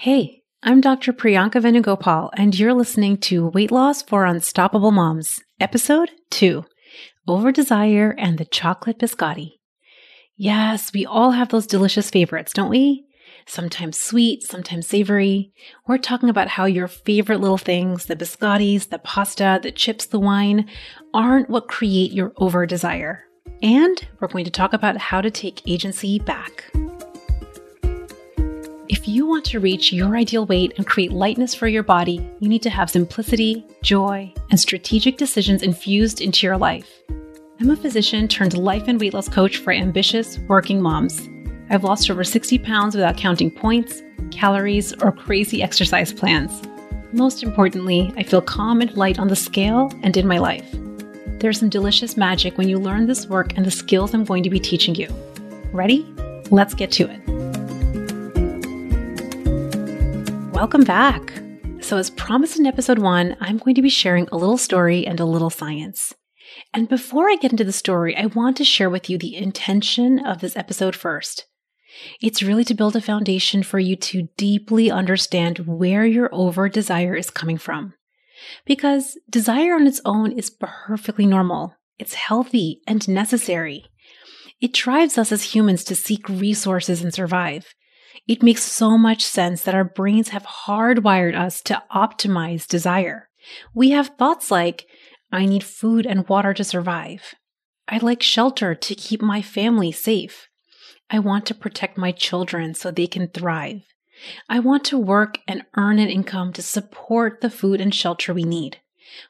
Hey, I'm Dr. Priyanka Venugopal, and you're listening to Weight Loss for Unstoppable Moms, Episode 2 Over Desire and the Chocolate Biscotti. Yes, we all have those delicious favorites, don't we? Sometimes sweet, sometimes savory. We're talking about how your favorite little things, the biscottis, the pasta, the chips, the wine, aren't what create your over desire. And we're going to talk about how to take agency back. If you want to reach your ideal weight and create lightness for your body, you need to have simplicity, joy, and strategic decisions infused into your life. I'm a physician turned life and weight loss coach for ambitious working moms. I've lost over 60 pounds without counting points, calories, or crazy exercise plans. Most importantly, I feel calm and light on the scale and in my life. There's some delicious magic when you learn this work and the skills I'm going to be teaching you. Ready? Let's get to it. Welcome back. So, as promised in episode one, I'm going to be sharing a little story and a little science. And before I get into the story, I want to share with you the intention of this episode first. It's really to build a foundation for you to deeply understand where your over desire is coming from. Because desire on its own is perfectly normal, it's healthy and necessary. It drives us as humans to seek resources and survive. It makes so much sense that our brains have hardwired us to optimize desire. We have thoughts like, I need food and water to survive. I like shelter to keep my family safe. I want to protect my children so they can thrive. I want to work and earn an income to support the food and shelter we need.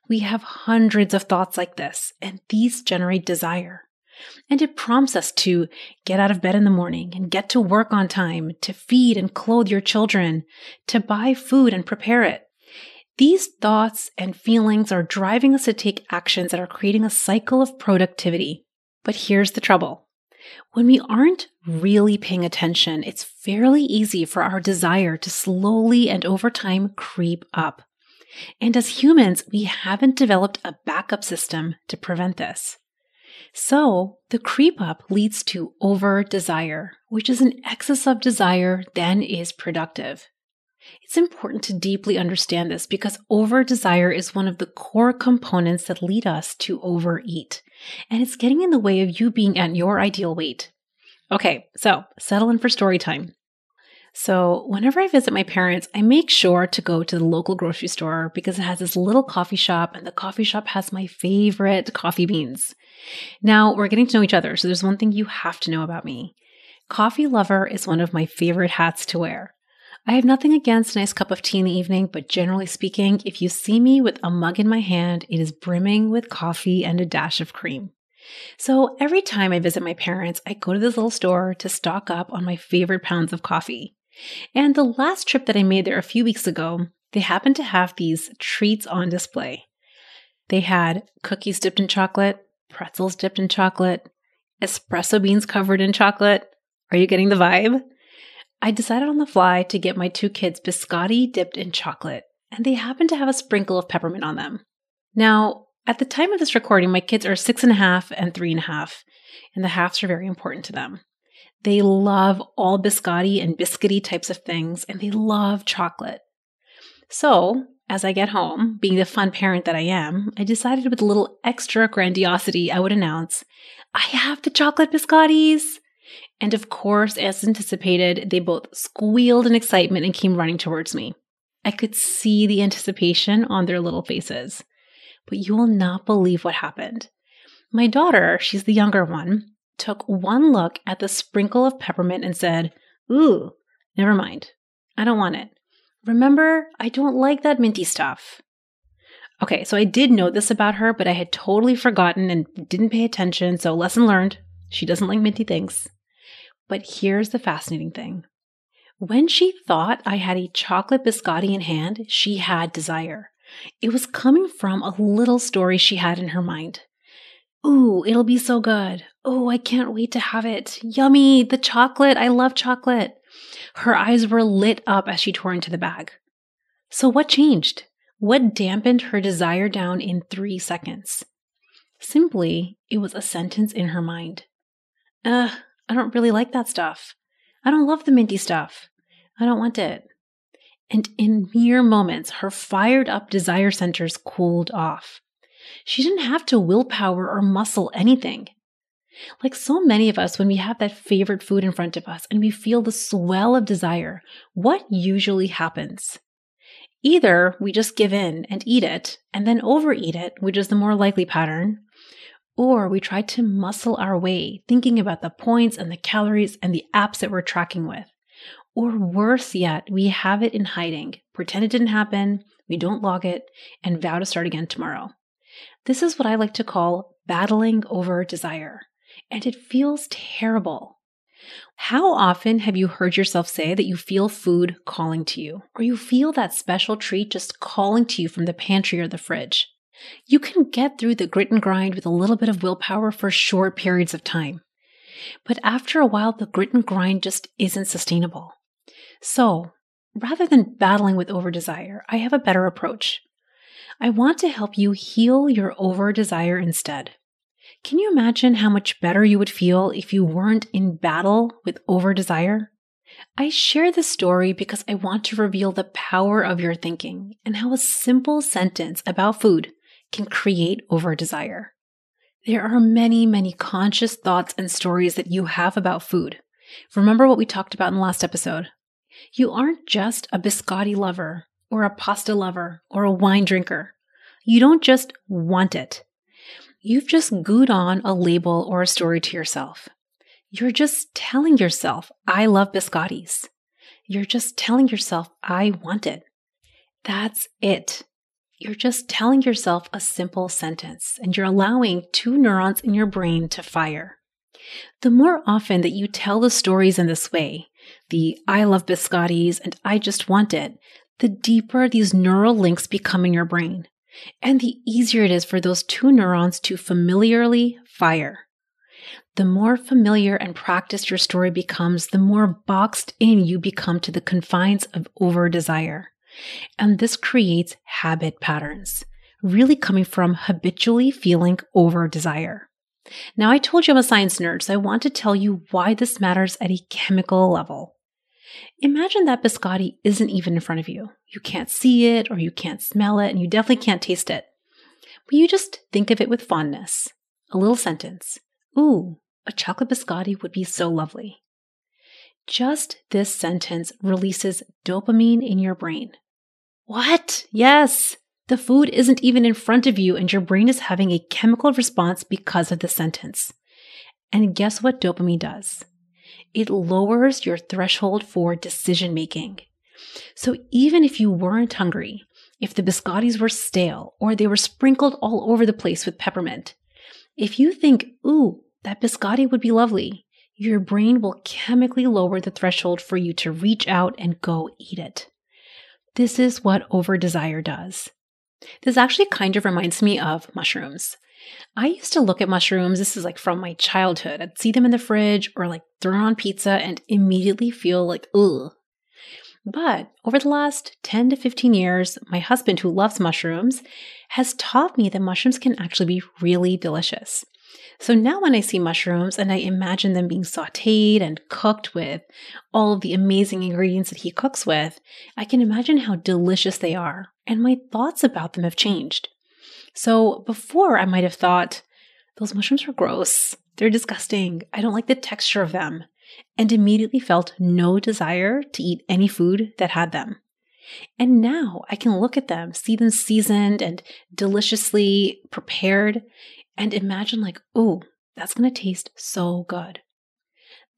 We have hundreds of thoughts like this, and these generate desire. And it prompts us to get out of bed in the morning and get to work on time, to feed and clothe your children, to buy food and prepare it. These thoughts and feelings are driving us to take actions that are creating a cycle of productivity. But here's the trouble. When we aren't really paying attention, it's fairly easy for our desire to slowly and over time creep up. And as humans, we haven't developed a backup system to prevent this. So the creep up leads to over desire, which is an excess of desire then is productive. It's important to deeply understand this because over desire is one of the core components that lead us to overeat. And it's getting in the way of you being at your ideal weight. Okay, so settle in for story time. So, whenever I visit my parents, I make sure to go to the local grocery store because it has this little coffee shop, and the coffee shop has my favorite coffee beans. Now, we're getting to know each other, so there's one thing you have to know about me. Coffee lover is one of my favorite hats to wear. I have nothing against a nice cup of tea in the evening, but generally speaking, if you see me with a mug in my hand, it is brimming with coffee and a dash of cream. So every time I visit my parents, I go to this little store to stock up on my favorite pounds of coffee. And the last trip that I made there a few weeks ago, they happened to have these treats on display. They had cookies dipped in chocolate, pretzels dipped in chocolate, espresso beans covered in chocolate. Are you getting the vibe? I decided on the fly to get my two kids biscotti dipped in chocolate, and they happen to have a sprinkle of peppermint on them. Now, at the time of this recording, my kids are six and a half and three and a half, and the halves are very important to them. They love all biscotti and biscuity types of things, and they love chocolate. So, as I get home, being the fun parent that I am, I decided with a little extra grandiosity, I would announce, I have the chocolate biscottis. And of course, as anticipated, they both squealed in excitement and came running towards me. I could see the anticipation on their little faces. But you will not believe what happened. My daughter, she's the younger one, took one look at the sprinkle of peppermint and said, Ooh, never mind. I don't want it. Remember, I don't like that minty stuff. Okay, so I did know this about her, but I had totally forgotten and didn't pay attention. So, lesson learned she doesn't like minty things. But here's the fascinating thing when she thought I had a chocolate biscotti in hand, she had desire. It was coming from a little story she had in her mind. Ooh, it'll be so good. Oh, I can't wait to have it. Yummy, the chocolate. I love chocolate. Her eyes were lit up as she tore into the bag. So, what changed? What dampened her desire down in three seconds? Simply, it was a sentence in her mind. Ugh, I don't really like that stuff. I don't love the minty stuff. I don't want it. and in mere moments, her fired up desire centers cooled off. She didn't have to willpower or muscle anything. Like so many of us, when we have that favorite food in front of us and we feel the swell of desire, what usually happens? Either we just give in and eat it and then overeat it, which is the more likely pattern, or we try to muscle our way, thinking about the points and the calories and the apps that we're tracking with. Or worse yet, we have it in hiding, pretend it didn't happen, we don't log it, and vow to start again tomorrow. This is what I like to call battling over desire, and it feels terrible. How often have you heard yourself say that you feel food calling to you, or you feel that special treat just calling to you from the pantry or the fridge? You can get through the grit and grind with a little bit of willpower for short periods of time. But after a while, the grit and grind just isn't sustainable. So, rather than battling with over desire, I have a better approach. I want to help you heal your over desire instead. Can you imagine how much better you would feel if you weren't in battle with over desire? I share this story because I want to reveal the power of your thinking and how a simple sentence about food can create over desire. There are many, many conscious thoughts and stories that you have about food. Remember what we talked about in the last episode. You aren't just a biscotti lover or a pasta lover or a wine drinker. You don't just want it. You've just glued on a label or a story to yourself. You're just telling yourself, I love biscottis. You're just telling yourself, I want it. That's it. You're just telling yourself a simple sentence and you're allowing two neurons in your brain to fire. The more often that you tell the stories in this way, the I love biscottis and I just want it, the deeper these neural links become in your brain and the easier it is for those two neurons to familiarly fire. The more familiar and practiced your story becomes, the more boxed in you become to the confines of over desire. And this creates habit patterns, really coming from habitually feeling over desire. Now, I told you I'm a science nerd, so I want to tell you why this matters at a chemical level. Imagine that biscotti isn't even in front of you. You can't see it or you can't smell it, and you definitely can't taste it. But you just think of it with fondness. A little sentence Ooh, a chocolate biscotti would be so lovely. Just this sentence releases dopamine in your brain. What? Yes! The food isn't even in front of you, and your brain is having a chemical response because of the sentence. And guess what dopamine does? It lowers your threshold for decision making. So even if you weren't hungry, if the biscottis were stale or they were sprinkled all over the place with peppermint, if you think, ooh, that biscotti would be lovely, your brain will chemically lower the threshold for you to reach out and go eat it. This is what over desire does. This actually kind of reminds me of mushrooms. I used to look at mushrooms, this is like from my childhood. I'd see them in the fridge or like thrown on pizza and immediately feel like, ugh. But over the last 10 to 15 years, my husband, who loves mushrooms, has taught me that mushrooms can actually be really delicious. So now when I see mushrooms and I imagine them being sauteed and cooked with all of the amazing ingredients that he cooks with, I can imagine how delicious they are, and my thoughts about them have changed. So before I might have thought, those mushrooms are gross. They're disgusting. I don't like the texture of them. And immediately felt no desire to eat any food that had them. And now I can look at them, see them seasoned and deliciously prepared, and imagine, like, oh, that's going to taste so good.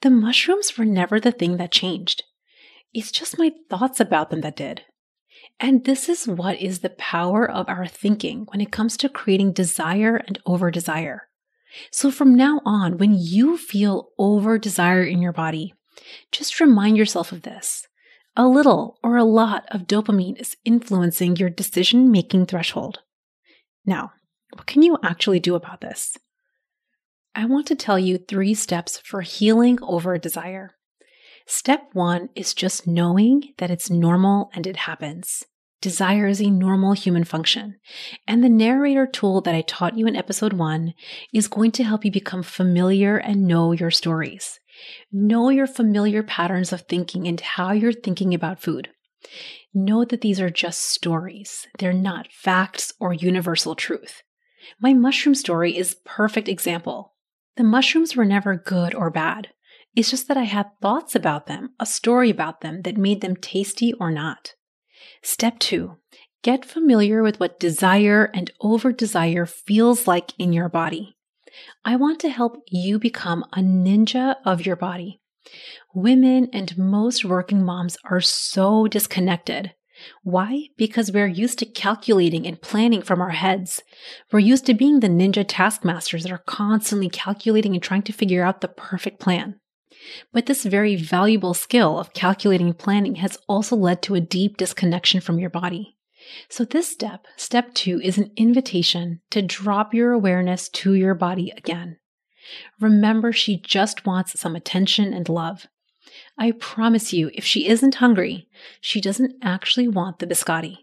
The mushrooms were never the thing that changed. It's just my thoughts about them that did. And this is what is the power of our thinking when it comes to creating desire and over desire. So from now on, when you feel over desire in your body, just remind yourself of this. A little or a lot of dopamine is influencing your decision making threshold. Now, what can you actually do about this? I want to tell you three steps for healing over desire. Step one is just knowing that it's normal and it happens. Desire is a normal human function. And the narrator tool that I taught you in episode one is going to help you become familiar and know your stories. Know your familiar patterns of thinking and how you're thinking about food. Know that these are just stories. They're not facts or universal truth. My mushroom story is perfect example. The mushrooms were never good or bad. It's just that I had thoughts about them, a story about them that made them tasty or not. Step two, get familiar with what desire and over desire feels like in your body. I want to help you become a ninja of your body. Women and most working moms are so disconnected. Why? Because we're used to calculating and planning from our heads. We're used to being the ninja taskmasters that are constantly calculating and trying to figure out the perfect plan. But this very valuable skill of calculating planning has also led to a deep disconnection from your body. So, this step, step two, is an invitation to drop your awareness to your body again. Remember, she just wants some attention and love. I promise you, if she isn't hungry, she doesn't actually want the biscotti.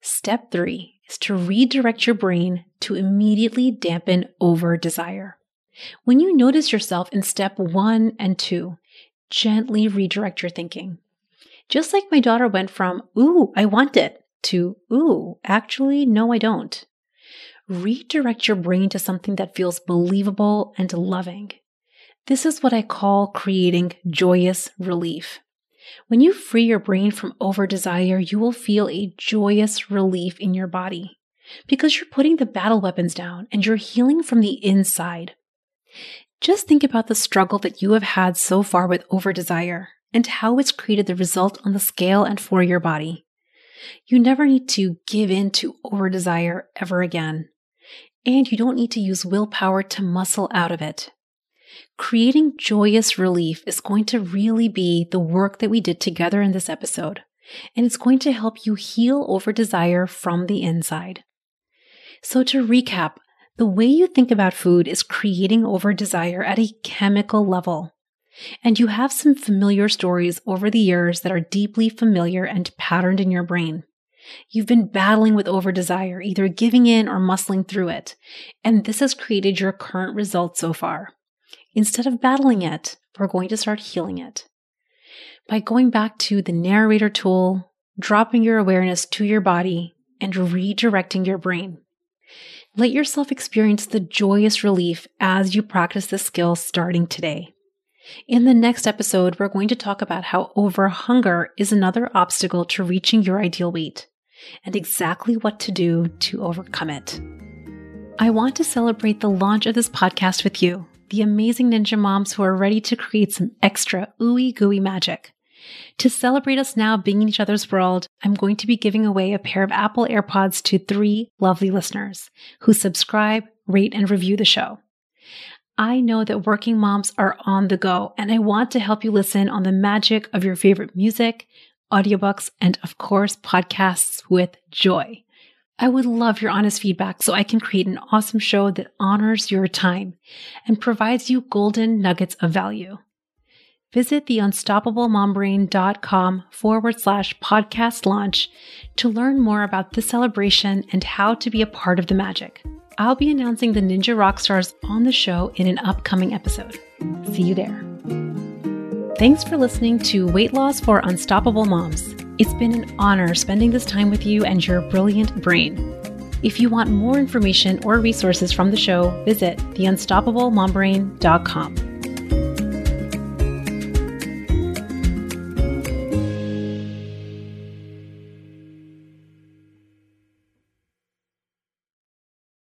Step three is to redirect your brain to immediately dampen over desire. When you notice yourself in step one and two, gently redirect your thinking. Just like my daughter went from, ooh, I want it, to, ooh, actually, no, I don't. Redirect your brain to something that feels believable and loving. This is what I call creating joyous relief. When you free your brain from over desire, you will feel a joyous relief in your body because you're putting the battle weapons down and you're healing from the inside. Just think about the struggle that you have had so far with over desire and how it's created the result on the scale and for your body. You never need to give in to over desire ever again. And you don't need to use willpower to muscle out of it. Creating joyous relief is going to really be the work that we did together in this episode, and it's going to help you heal over desire from the inside. So, to recap, the way you think about food is creating over desire at a chemical level. And you have some familiar stories over the years that are deeply familiar and patterned in your brain. You've been battling with over desire, either giving in or muscling through it, and this has created your current result so far. Instead of battling it, we're going to start healing it. By going back to the narrator tool, dropping your awareness to your body, and redirecting your brain. Let yourself experience the joyous relief as you practice this skill starting today. In the next episode, we're going to talk about how over hunger is another obstacle to reaching your ideal weight and exactly what to do to overcome it. I want to celebrate the launch of this podcast with you, the amazing ninja moms who are ready to create some extra ooey gooey magic. To celebrate us now being in each other's world, I'm going to be giving away a pair of Apple AirPods to three lovely listeners who subscribe, rate, and review the show. I know that working moms are on the go, and I want to help you listen on the magic of your favorite music, audiobooks, and of course, podcasts with joy. I would love your honest feedback so I can create an awesome show that honors your time and provides you golden nuggets of value. Visit theunstoppablemombrain.com forward slash podcast launch to learn more about this celebration and how to be a part of the magic. I'll be announcing the Ninja Rockstars on the show in an upcoming episode. See you there. Thanks for listening to Weight Loss for Unstoppable Moms. It's been an honor spending this time with you and your brilliant brain. If you want more information or resources from the show, visit theunstoppablemombrain.com.